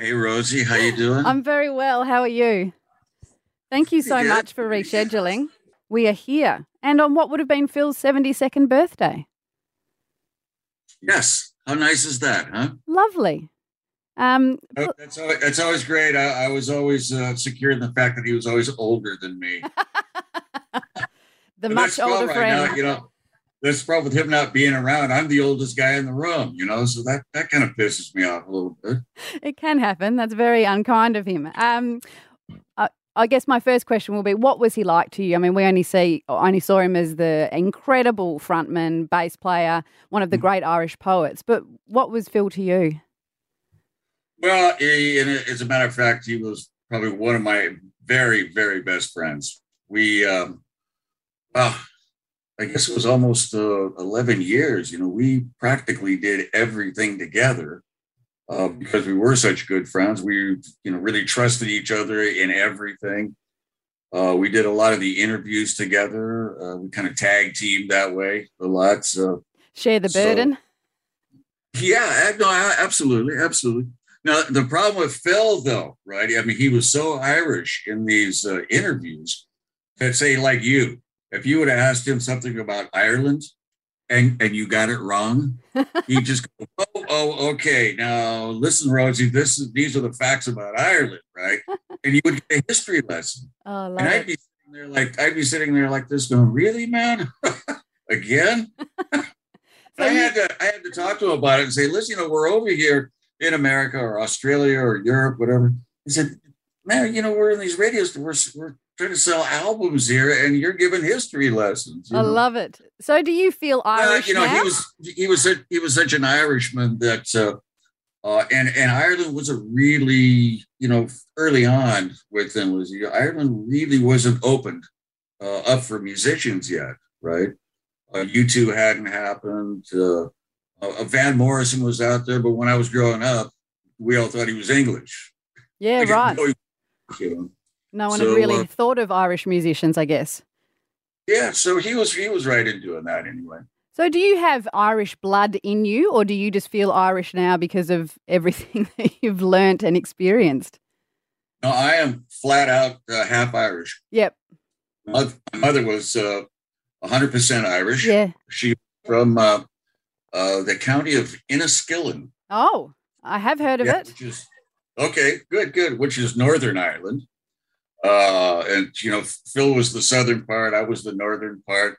Hey Rosie, how you doing? I'm very well. How are you? Thank you so much for rescheduling. We are here, and on what would have been Phil's 72nd birthday. yes. How nice is that, huh? Lovely. Um, Oh, That's always, that's always great. I, I was always uh, secure in the fact that he was always older than me. the But much older right friend. now, you know, that's the problem with him not being around. I'm the oldest guy in the room, you know, so that that kind of pisses me off a little bit. It can happen. That's very unkind of him. Um, I, I guess my first question will be, what was he like to you? I mean, we only see, only saw him as the incredible frontman, bass player, one of the great Irish poets. But what was Phil to you? Well, he, as a matter of fact, he was probably one of my very, very best friends. We, um, uh, I guess it was almost uh, 11 years. You know, we practically did everything together uh, because we were such good friends. We, you know, really trusted each other in everything. Uh, we did a lot of the interviews together. Uh, we kind of tag teamed that way a lot. So, Share the So- burden? yeah, no, absolutely, absolutely. Now the problem with Phil, though, right? I mean, he was so Irish in these uh, interviews that say, like you, if you would have asked him something about Ireland, and and you got it wrong, he'd just go, oh, oh, okay. Now listen, Rosie, this is these are the facts about Ireland, right? And you would get a history lesson, Oh, and I'd be sitting there like I'd be sitting there like this, going, really, man, again. So I had to I had to talk to him about it and say, listen, you know, we're over here in America or Australia or Europe, whatever. He said, man, you know, we're in these radios, we're we're trying to sell albums here, and you're giving history lessons. I know. love it. So, do you feel Uh, Irish you know, now? he was he was such, he was such an Irishman that uh, uh, and and Ireland was a really you know early on with them was Ireland really wasn't opened uh, up for musicians yet, right? Uh, U2 hadn't happened. Uh, uh, Van Morrison was out there, but when I was growing up, we all thought he was English. yeah, right. Know he- you know. No one so, had really uh, thought of Irish musicians, I guess. Yeah, so he was he was right in doing that anyway. So, do you have Irish blood in you, or do you just feel Irish now because of everything that you've learnt and experienced? No, I am flat out uh, half Irish. Yep. My my mother was uh, 100% Irish. Yeah. She from uh, uh, the county of Enniskillen. Oh, I have heard of Yeah, it. Which is, okay, good, good. Which is Northern Ireland. Uh, and you know, Phil was the southern part. I was the northern part.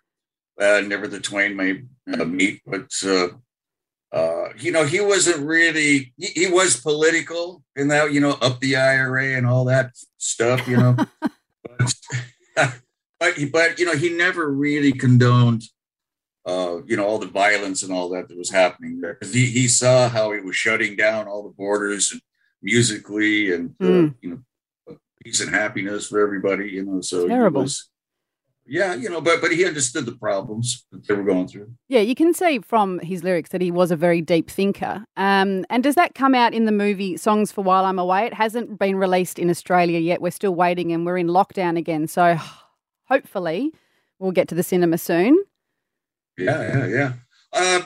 Uh, never the twain may uh, meet, but uh, uh, you know, he wasn't really. He, he was political in that, you know, up the IRA and all that stuff. You know, but, but he- but you know, he never really condoned. Uh, you know all the violence and all that that was happening there because he, he saw how it was shutting down all the borders and musically and uh, Mm. you know peace and happiness for everybody you know so Terrible. was- yeah you know but but he understood the problems that they were going through Yeah, you can say from his lyrics that he was a very deep thinker. Um, and does that come out in the movie Songs for While I'm Away? It hasn't been released in Australia yet. We're still waiting and we're in lockdown again. So hopefully we'll get to the cinema soon. yeah yeah yeah uh,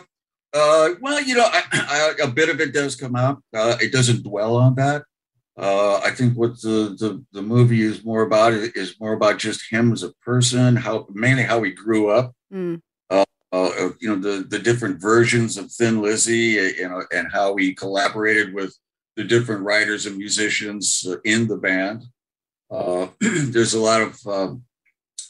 uh, well you know I, I, a bit of it does come out uh, it doesn't dwell on that uh, I think what the, the the movie is more about is more about just him as a person, how mainly how he grew up, Mm. uh, uh, you know the the different versions of Thin Lizzy, uh, you know, and how he collaborated with the different writers and musicians uh, in the band. Uh, there's a lot of um,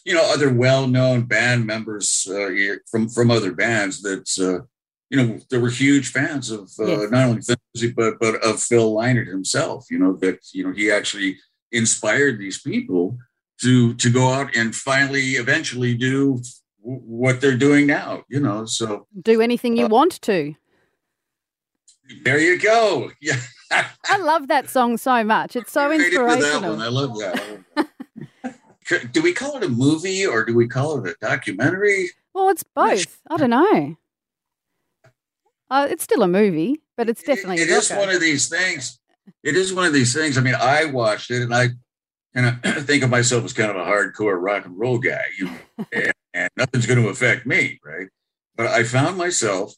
you know other well-known band members uh, from from other bands that uh, you know there were huge fans of uh, Yes. not only Thin but but of Phil Lynott himself. You know that you know he actually inspired these people to to go out and finally eventually do w- what they're doing now. You know, so Do anything you Uh, want to. there you go. Yeah, I love that song so much. It's so Right into that one. inspirational. I love that. I love that. do we call it a movie or do we call it a documentary? Well, it's both. I don't know. Uh, it's still a movie, but it's definitely It- it is one of these things. It is one of these things. I mean, I watched it and I kind of think of myself as kind of a hardcore rock and roll guy, you and, and nothing's going to affect me, right? But I found myself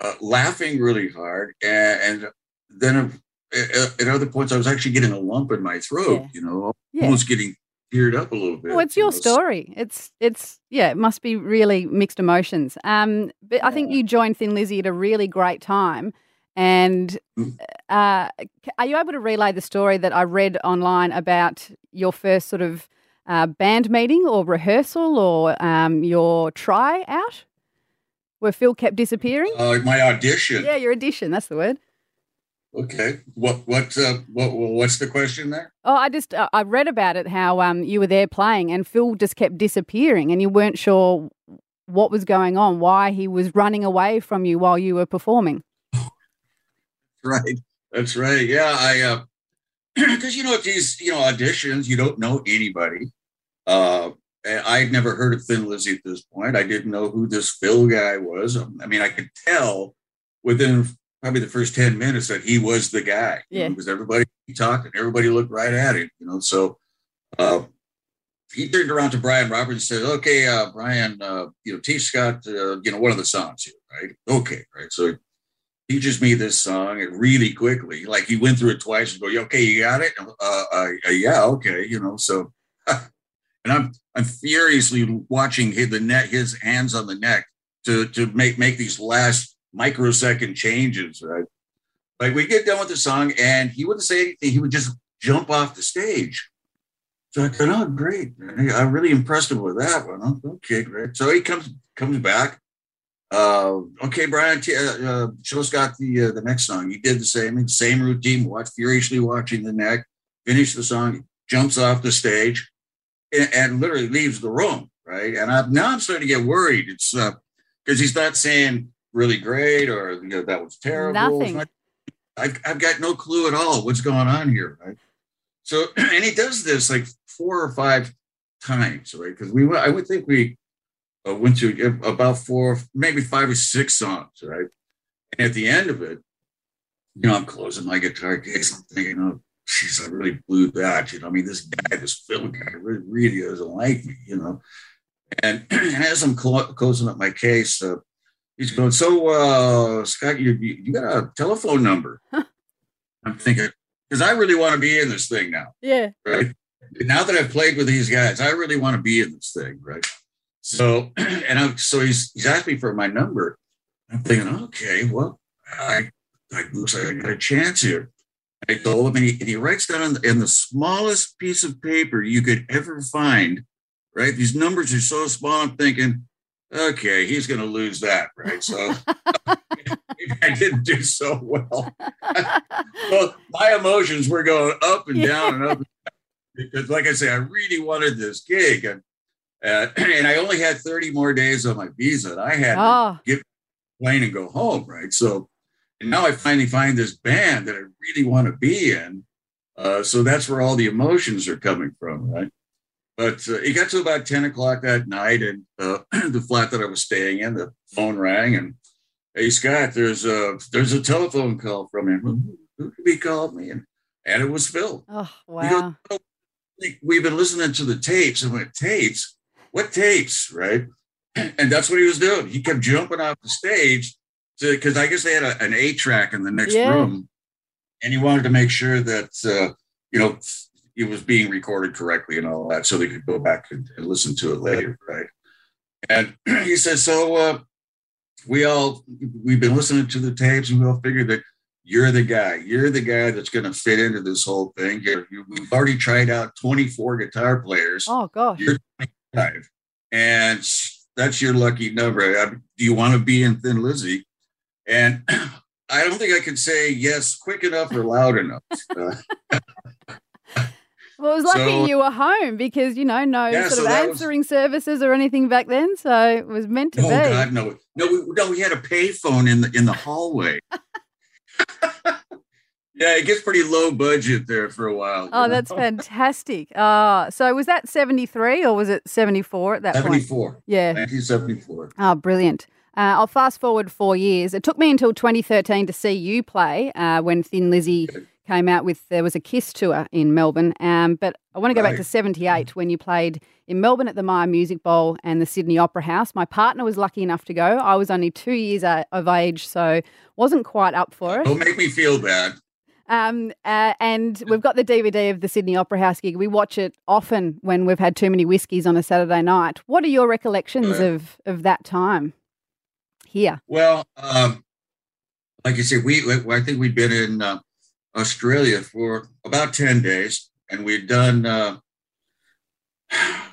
uh, laughing really hard, and, and then at, at other points, I was actually getting a lump in my throat. Yeah. You know, Yeah. almost getting teared up a little bit. Well, it's you your know, story. It's it's yeah, it must be really mixed emotions. Um, but I think you joined Thin Lizzy at a really great time. And Mm. uh, are you able to relay the story that I read online about your first sort of uh, band meeting or rehearsal or um, your try out where Phil kept disappearing? Uh, my audition. Yeah, your audition. That's the word. Okay. What what uh, what what's the question there? Oh, I just uh, I read about it how um you were there playing and Phil just kept disappearing and you weren't sure what was going on, why he was running away from you while you were performing. Right. That's right. Yeah, I uh because you know at these you know auditions you don't know anybody. Uh I'd never heard of Thin Lizzy at this point. I didn't know who this Phil guy was. I mean, I could tell within probably the first 10 minutes that he was the guy. Yeah. Because everybody talked and everybody looked right at him, you know. So uh he turned around to Brian Robertson and said, Okay, uh, Brian, uh, you know, teach Scott uh, you know, one of the songs here, right? Okay, right. So he teaches me this song and really quickly. Like he went through it twice and go, "Yeah, okay, you got it? Uh, yeah, okay, you know. So, and I'm I'm furiously watching his, the neck, his hands on the neck to to make make these last microsecond changes, right? Like we get done with the song and he wouldn't say anything. He would just jump off the stage. So I thought, oh, great. I'm really impressed him with that one. Oh, okay, great. So he comes comes back. Uh, okay, Brian, t- uh, uh, show Scott the uh, the next song. He did the same same routine. Watch furiously watching the neck. Finish the song. Jumps off the stage, and, and literally leaves the room. Right, and I, now I'm starting to get worried. It's uh because he's not saying really great or you know, that was terrible. Nothing. not- I've, I've got no clue at all what's going on here. Right. So, and he does this like four or five times, right? Because we, I would think we uh, went to about four, maybe five or six songs, right? And at the end of it, you know, I'm closing my guitar case. I'm thinking, oh, geez, I really blew that. You know, I mean, this guy, this Phil guy, really, really doesn't like me, you know. And, and as I'm clo- closing up my case, uh, he's going, so, uh, Scott, you, you, got a telephone number. I'm thinking, because I really want to be in this thing now Yeah. right? Now that I've played with these guys, I really want to be in this thing, right? So, and I'm, so he's he's asked me for my number. I'm thinking, okay, well, I, I looks like I got a chance here. I told him, and he, and he writes down in the, in the smallest piece of paper you could ever find, right? These numbers are so small. I'm thinking, okay, he's going to lose that, right? So I didn't do so well. well, my emotions were going up and down and up and down because, like I say, I really wanted this gig, and uh, and I only had 30 more days on my visa. And I had to oh, plane and go home, right? So, and now I finally find this band that I really want to be in. Uh, so that's where all the emotions are coming from, right? But uh, it got to about 10 o'clock that night, and uh, the flat that I was staying in, the phone rang, and hey, Scott, there's a there's a telephone call from him. Who, could be called me? And, and it was Phil. oh, He goes, wow. "Oh, we've been listening to the tapes and went tapes what tapes right and that's what he was doing he kept jumping off the stage because i guess they had a, an A track in the next Yeah. room and he wanted to make sure that uh, you know it was being recorded correctly and all that so they could go back and, and listen to it later right and he said so uh, we all we've been listening to the tapes and we all figured that you're the guy. You're the guy that's going to fit into this whole thing. You're, you, we've already tried out 24 guitar players, Oh, gosh. You're- five, and that's your lucky number. I, do you want to be in Thin Lizzy? And I don't think I can say yes quick enough or loud enough. Uh, Well, it was lucky So- you were home because, you know, no Yeah, sort so of that was- answering services or anything back then. So it was meant to oh be. God, no, no, we, no. We had a payphone in the in the hallway. yeah, it gets pretty low budget there for a while. Oh, know? that's fantastic. Uh, so was that 73 or was it 74 at that point? 74, Yeah. 1974. Oh, brilliant. Uh, I'll fast forward four years. It took me until 2013 to see you play uh, when Thin Lizzy came out with There Was a Kiss tour in Melbourne. Um, but I want to go back to 78 when you played in Melbourne at the Myer Music Bowl and the Sydney Opera House. My partner was lucky enough to go. I was only two years of age, so wasn't quite up for it. Don't make me feel bad. Um, uh, and we've got the DVD of the Sydney Opera House gig. We watch it often when we've had too many whiskies on a Saturday night. What are your recollections right. of of that time here? Well, um, like you said, we I think we'd been in uh, Australia for about ten days, and we'd done. Uh,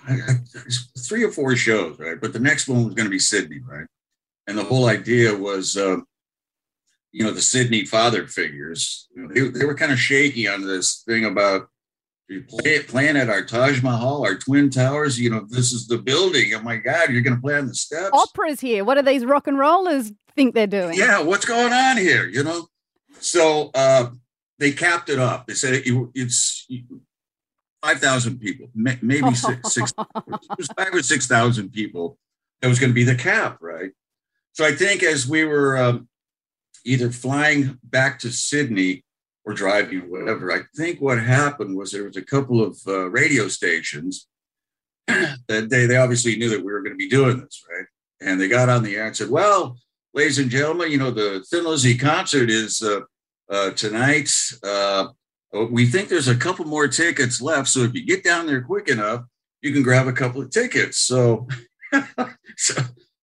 three or four shows, right? But the next one was going to be Sydney, right? And the whole idea was, uh, you know, the Sydney father figures. You know, they, they were kind of shaky on this thing about play, playing at our Taj Mahal, our Twin Towers. You know, this is the building. Oh my God, you're going to play on the steps. Opera's here. What do these rock and rollers think they're doing? Yeah, what's going on here? You know, so uh, they capped it up. They said it, it's five thousand people, maybe six, six it was five or six thousand people. That was going to be the cap, right? So I think as we were um, either flying back to Sydney or driving, whatever, I think what happened was there was a couple of uh, radio stations that they they obviously knew that we were going to be doing this, right? And they got on the air and said, "Well, ladies and gentlemen, you know the Thin Lizzy concert is uh, uh, tonight." Uh, uh, we think there's a couple more tickets left. So if you get down there quick enough, you can grab a couple of tickets. So, so,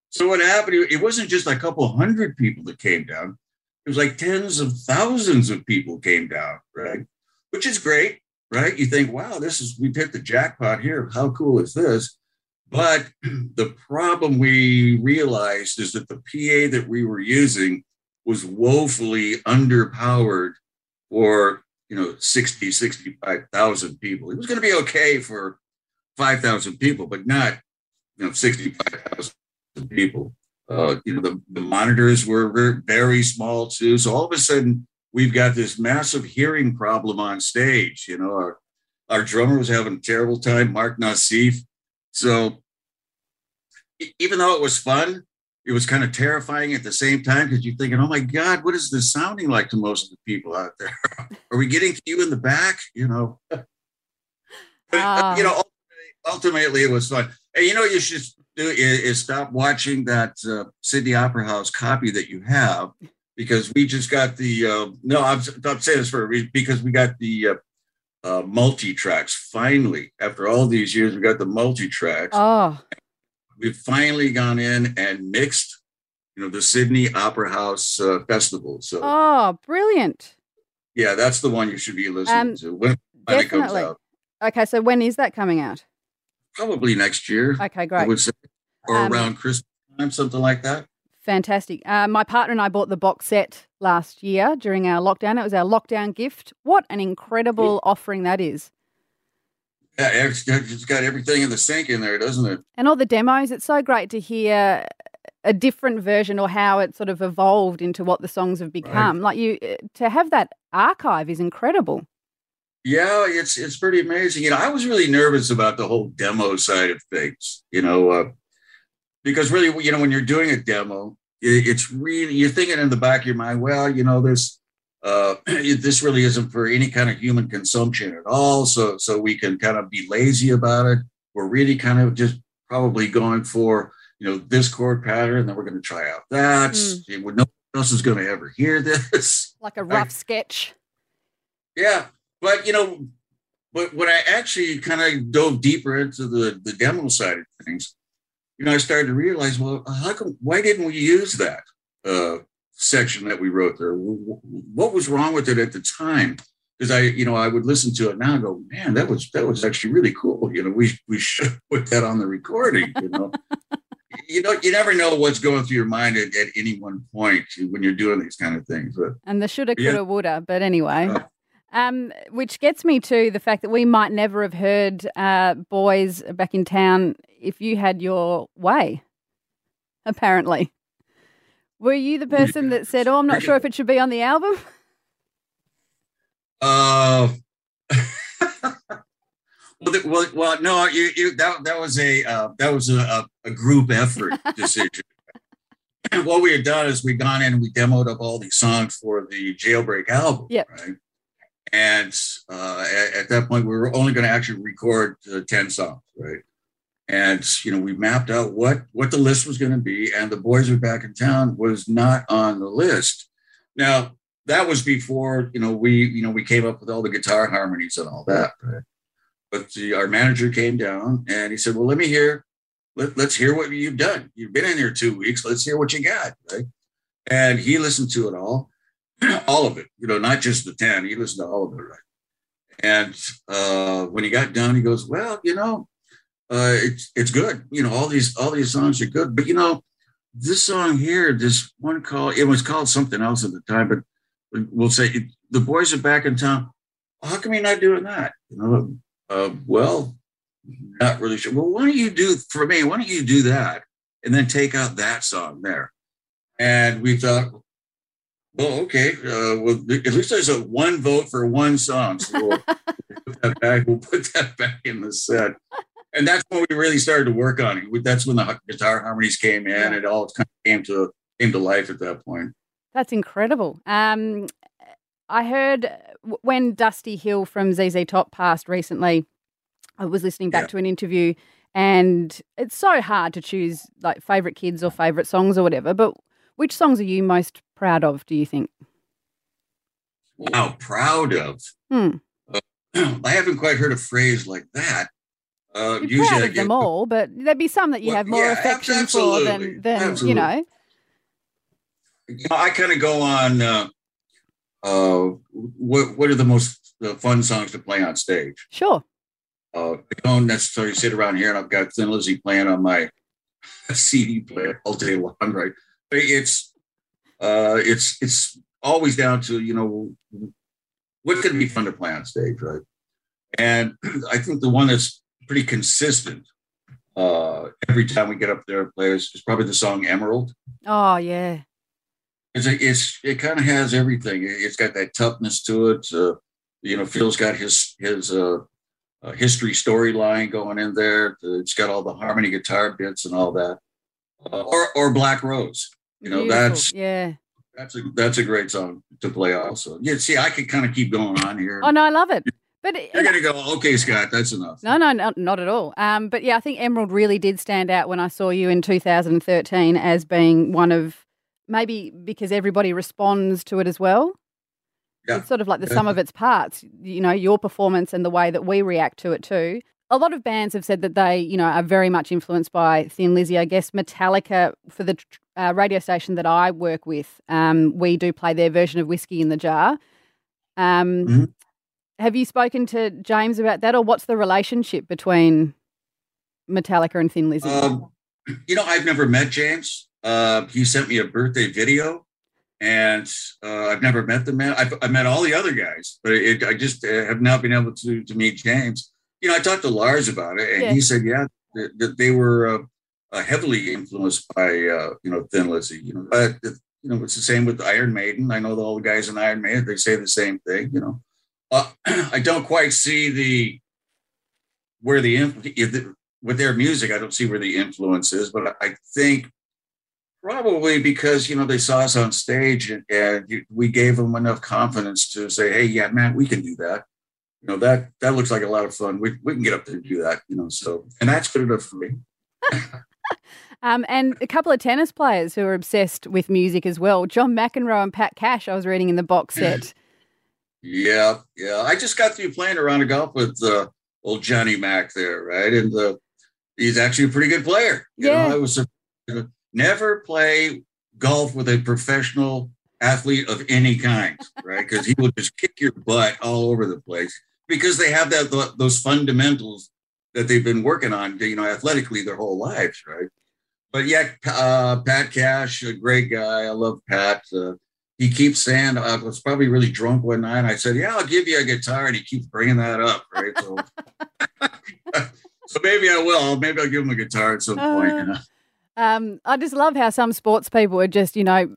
so what happened? It wasn't just a couple hundred people that came down. It was like tens of thousands of people came down, right? Which is great, right? You think, wow, this is we've hit the jackpot here. How cool is this? But the problem we realized is that the PA that we were using was woefully underpowered for you know 60 65,000 people. It was going to be okay for 5,000 people, but not you know 65,000 people. Uh, you know the, the monitors were very, very small too. So all of a sudden we've got this massive hearing problem on stage. You know our our drummer was having a terrible time, Mark Nauseef. So even though it was fun, it was kind of terrifying at the same time because you're thinking, oh my God, what is this sounding like to most of the people out there? Are we getting to you in the back? You know, but, uh, you know, ultimately, ultimately, it was fun. And you know, you should do is, is stop watching that uh, Sydney Opera House copy that you have because we just got the uh, no, I'm, I'm saying this for a reason because we got the uh, uh, multi tracks finally after all these years. We got the multi tracks. Oh, we've finally gone in and mixed, you know, the Sydney Opera House uh, Festival. So, oh, brilliant! Yeah, that's the one you should be listening um, to when, when it comes out. Okay, so when is that coming out? Probably next year. Okay, great. I would say, or um, around Christmas time, something like that. Fantastic. Uh, my partner and I bought the box set last year during our lockdown. It was our lockdown gift. What an incredible yeah. offering that is. Yeah, it's got everything in the sink in there, doesn't it? And all the demos. It's so great to hear a different version or how it sort of evolved into what the songs have become. Right. Like you, uh, to have that archive is incredible. Yeah, it's it's pretty amazing. You know, I was really nervous about the whole demo side of things. You know, uh, because really, you know, when you're doing a demo, it's really you're thinking in the back of your mind, well, you know, this uh, this really isn't for any kind of human consumption at all. So, so we can kind of be lazy about it. We're really kind of just probably going for, you know, this chord pattern, then we're going to try out that. Mm. No one else is going to ever hear this. Like a rough I, sketch. Yeah. But, you know, but when I actually kind of dove deeper into the, the demo side of things, you know, I started to realize, well, how come, why didn't we use that? Uh, section that we wrote there. What was wrong with it at the time? Because I, you know, I would listen to it now and go, man, that was that was actually really cool. You know, we we should put that on the recording. You know, you know, you never know what's going through your mind at, at, any one point when you're doing these kind of things. But and the shoulda, coulda, yeah. woulda. But anyway. Uh, um, which gets me to the fact that we might never have heard uh, boys back in town if you had your way, apparently. Were you the person that said, "Oh, I'm not sure if it should be on the album"? Uh, well, the, well, well, no, you, you that that was a uh, that was a, a group effort decision. what we had done is we'd gone in and we demoed up all these songs for the Jailbreak album, yep. right? And uh, at, at, that point, we were only going to actually record uh, ten songs, right? And you know we mapped out what what the list was going to be and the boys are back in town was not on the list now that was before you know we you know we came up with all the guitar harmonies and all that. Right? But the, our manager came down and he said, "Well, let me hear. Let, let's hear what you've done. You've been in here two weeks. Let's hear what you got." Right? And he listened to it all, all of it. You know, not just the ten. He listened to all of it. Right? And uh, when he got done, he goes, "Well, you know, uh, it's it's good. You know, all these all these songs are good, but you know, this song here, this one called it was called something else at the time, but we'll say the boys are back in town. How come you're not doing that? You know, uh, well, not really sure. Well, why don't you do for me? Why don't you do that and then take out that song there? And we thought, well, okay. Uh, well, at least there's a one vote for one song. So we'll, put that back. We'll put that back in the set. And that's when we really started to work on it. That's when the guitar harmonies came in. It all kind of came to came to life at that point. That's incredible. Um, I heard when Dusty Hill from ZZ Top passed recently. I was listening back yeah. to an interview, and it's so hard to choose like favorite kids or favorite songs or whatever. But which songs are you most proud of? Do you think? Wow, proud of. Hmm. Uh, I haven't quite heard a phrase like that. Uh, You're proud of them all, but there'd be some that you well, have more yeah, affection absolutely. for than, than absolutely. you know. I kind of go on. Uh, uh, what what are the most fun songs to play on stage? Sure. Uh, I don't necessarily sit around here and I've got Thin Lizzy playing on my CD player all day long, right? But it's uh, it's it's always down to you know what could be fun to play on stage, right? And I think the one that's pretty consistent uh, every time we get up there and play is, is probably the song Emerald. Oh yeah. It's a, it's it kind of has everything. It's got that toughness to it. Uh, you know, Phil's got his his uh, uh, history storyline going in there. It's got all the harmony guitar bits and all that. Uh, or or Black Rose. You know, Beautiful. that's yeah. That's a that's a great song to play also. Yeah, see, I could kind of keep going on here. Oh no, I love it. But you're gonna go, okay, Scott, that's enough. No, no, no, not at all. Um, but yeah, I think Emerald really did stand out when I saw you in 2013 as being one of maybe because everybody responds to it as well. Yeah. It's sort of like the sum of its parts, you know, your performance and the way that we react to it too. A lot of bands have said that they, you know, are very much influenced by Thin Lizzy. I guess Metallica, for the uh, radio station that I work with, um, we do play their version of Whiskey in the Jar. Um, mm-hmm. Have you spoken to James about that, or what's the relationship between Metallica and Thin Lizzy? Um, you know, I've never met James. Uh, he sent me a birthday video, and uh, I've never met the man. I've, I've met all the other guys, but it, I just uh, have not been able to to meet James. You know, I talked to Lars about it, and yeah. he said, yeah, that, that they were uh, uh, heavily influenced by uh, you know Thin Lizzy. You know, but you know it's the same with Iron Maiden. I know all the guys in Iron Maiden; they say the same thing. You know, uh, I don't quite see the where the with their music. I don't see where the influence is, but I think Probably because you know they saw us on stage and, and, we gave them enough confidence to say, "Hey, yeah, man, we can do that." You know that that looks like a lot of fun. We we can get up there and do that. You know, so and that's good enough for me. um, and a couple of tennis players who are obsessed with music as well. John McEnroe and Pat Cash. I was reading in the box set. Yeah, yeah. I just got through playing around a golf with uh, old Johnny Mac there, right? And uh, he's actually a pretty good player. You yeah. know, I was never play golf with a professional athlete of any kind, right? Because he will just kick your butt all over the place because they have that those fundamentals that they've been working on, you know, athletically their whole lives, right? But yeah, uh, Pat Cash, a great guy. I love Pat. Uh, he keeps saying, I was probably really drunk one night. I said, Yeah, I'll give you a guitar. And he keeps bringing that up, right? So, so maybe I will. Maybe I'll give him a guitar at some point. You know? Um, I just love how some sports people are just, you know,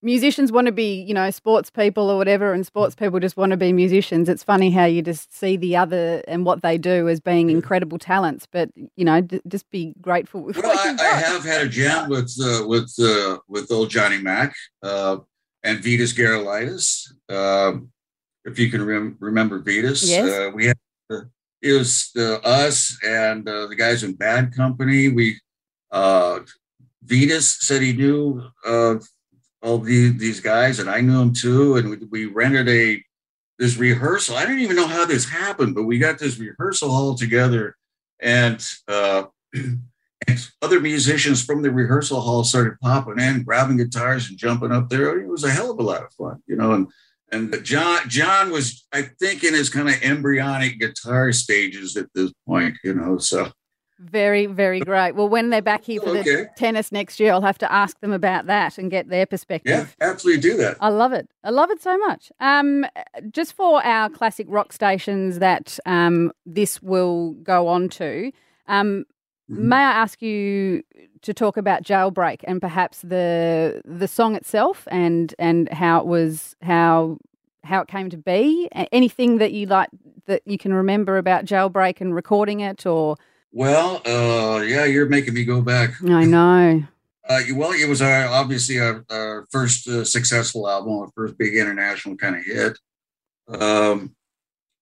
musicians want to be, you know, sports people or whatever, and sports people just want to be musicians. It's funny how you just see the other and what they do as being incredible talents, but you know, d- just be grateful. With well, I, I, have had a jam with uh, with uh, with old Johnny Mac uh, and Vitas Gerulaitis. Um, if you can rem- remember Vitas, yes. Uh, we had uh, it was uh, us and the guys in Bad Company. We uh, Vitas said he knew uh, all the, these guys, and I knew him too. And we, we rented a this rehearsal. I didn't even know how this happened, but we got this rehearsal all together, and, uh, and other musicians from the rehearsal hall started popping in, grabbing guitars and jumping up there. It was a hell of a lot of fun, you know. And and John John was, I think, in his kind of embryonic guitar stages at this point, you know. So very, very great. Well, when they're back here for okay. the tennis next year, I'll have to ask them about that and get their perspective. Yeah, absolutely do that. I love it. I love it so much. Um, just for our classic rock stations that um, this will go on to, um, mm-hmm. may I ask you to talk about Jailbreak and perhaps the the song itself and and how it was how how it came to be? Anything that you like that you can remember about Jailbreak and recording it or well, uh, yeah, you're making me go back. I know. Uh, well, it was our, obviously our, our first uh, successful album, our first big international kind of hit. Um,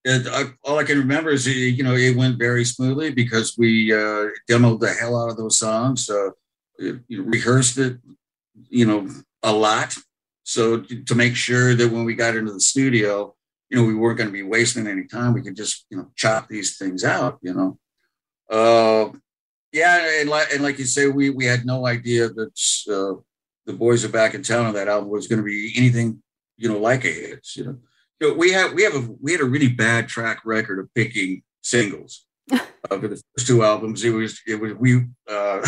and I, all I can remember is, you know, it went very smoothly because we uh, demoed the hell out of those songs, uh, rehearsed it, you know, a lot. So to make sure that when we got into the studio, you know, we weren't going to be wasting any time. We could just, you know, chop these things out, you know. Uh, yeah, and like, and like you say, we we had no idea that uh, the boys are back in town on that album was going to be anything, you know, like a hit. You know, you know we had we have a we had a really bad track record of picking singles uh, for the first two albums. It was it was we uh,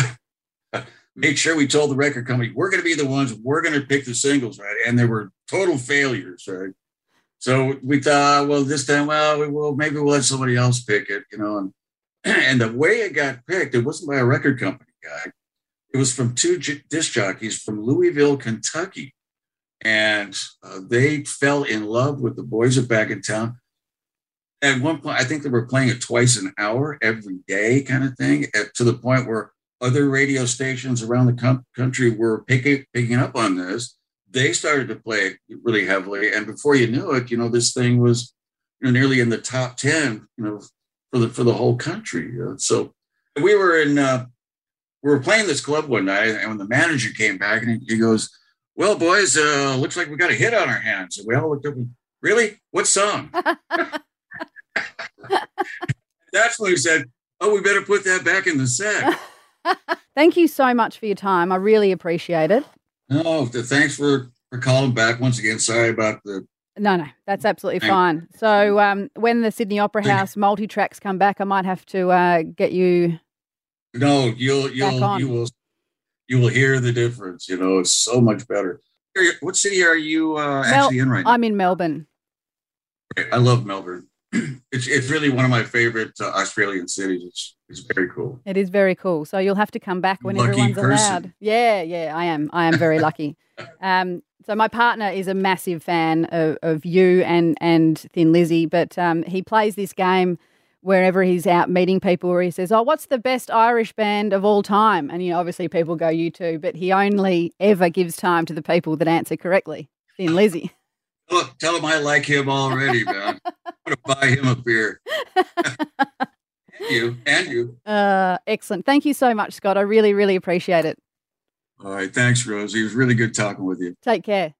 made sure we told the record company we're going to be the ones we're going to pick the singles, right? And there were total failures, right? So we thought, well, this time, well, we will maybe we'll let somebody else pick it, you know, and and the way it got picked, it wasn't by a record company guy. It was from two disc jockeys from Louisville, Kentucky. And uh, they fell in love with the boys are back in town. At one point, I think they were playing it twice an hour every day, kind of thing, at, to the point where other radio stations around the com- country were picking, picking up on this. They started to play it really heavily. And before you knew it, you know, this thing was you know, nearly in the top 10, you know, for the for the whole country. so we were in uh, we were playing this club one night, and when the manager came back and he, goes, "Well, boys, uh, looks like we got a hit on our hands." And we all looked up. And, really? What song? That's when we said, "Oh, we better put that back in the set." Thank you so much for your time. I really appreciate it. No, thanks for for calling back once again. Sorry about the no, no, that's absolutely fine. So um, when the Sydney Opera House multi tracks come back, I might have to uh, get you. No, you'll you'll you will you will hear the difference. You know, it's so much better. What city are you uh, Mel- actually in right now? I'm in Melbourne. I love Melbourne. it's it's really one of my favorite uh, Australian cities. It's it's very cool. It is very cool. So you'll have to come back when lucky everyone's person. allowed. Yeah, yeah, I am. I am very lucky. Um, so my partner is a massive fan of, of you and and Thin Lizzy, but um, he plays this game wherever he's out meeting people where he says, "Oh, what's the best Irish band of all time?" And you know, obviously people go U2, but he only ever gives time to the people that answer correctly. Thin Lizzy. Look, tell him I like him already, man. I'm gonna buy him a beer. and you and you. Uh, excellent. Thank you so much, Scott. I really, really appreciate it. All right. Thanks, Rose. It was really good talking with you. Take care.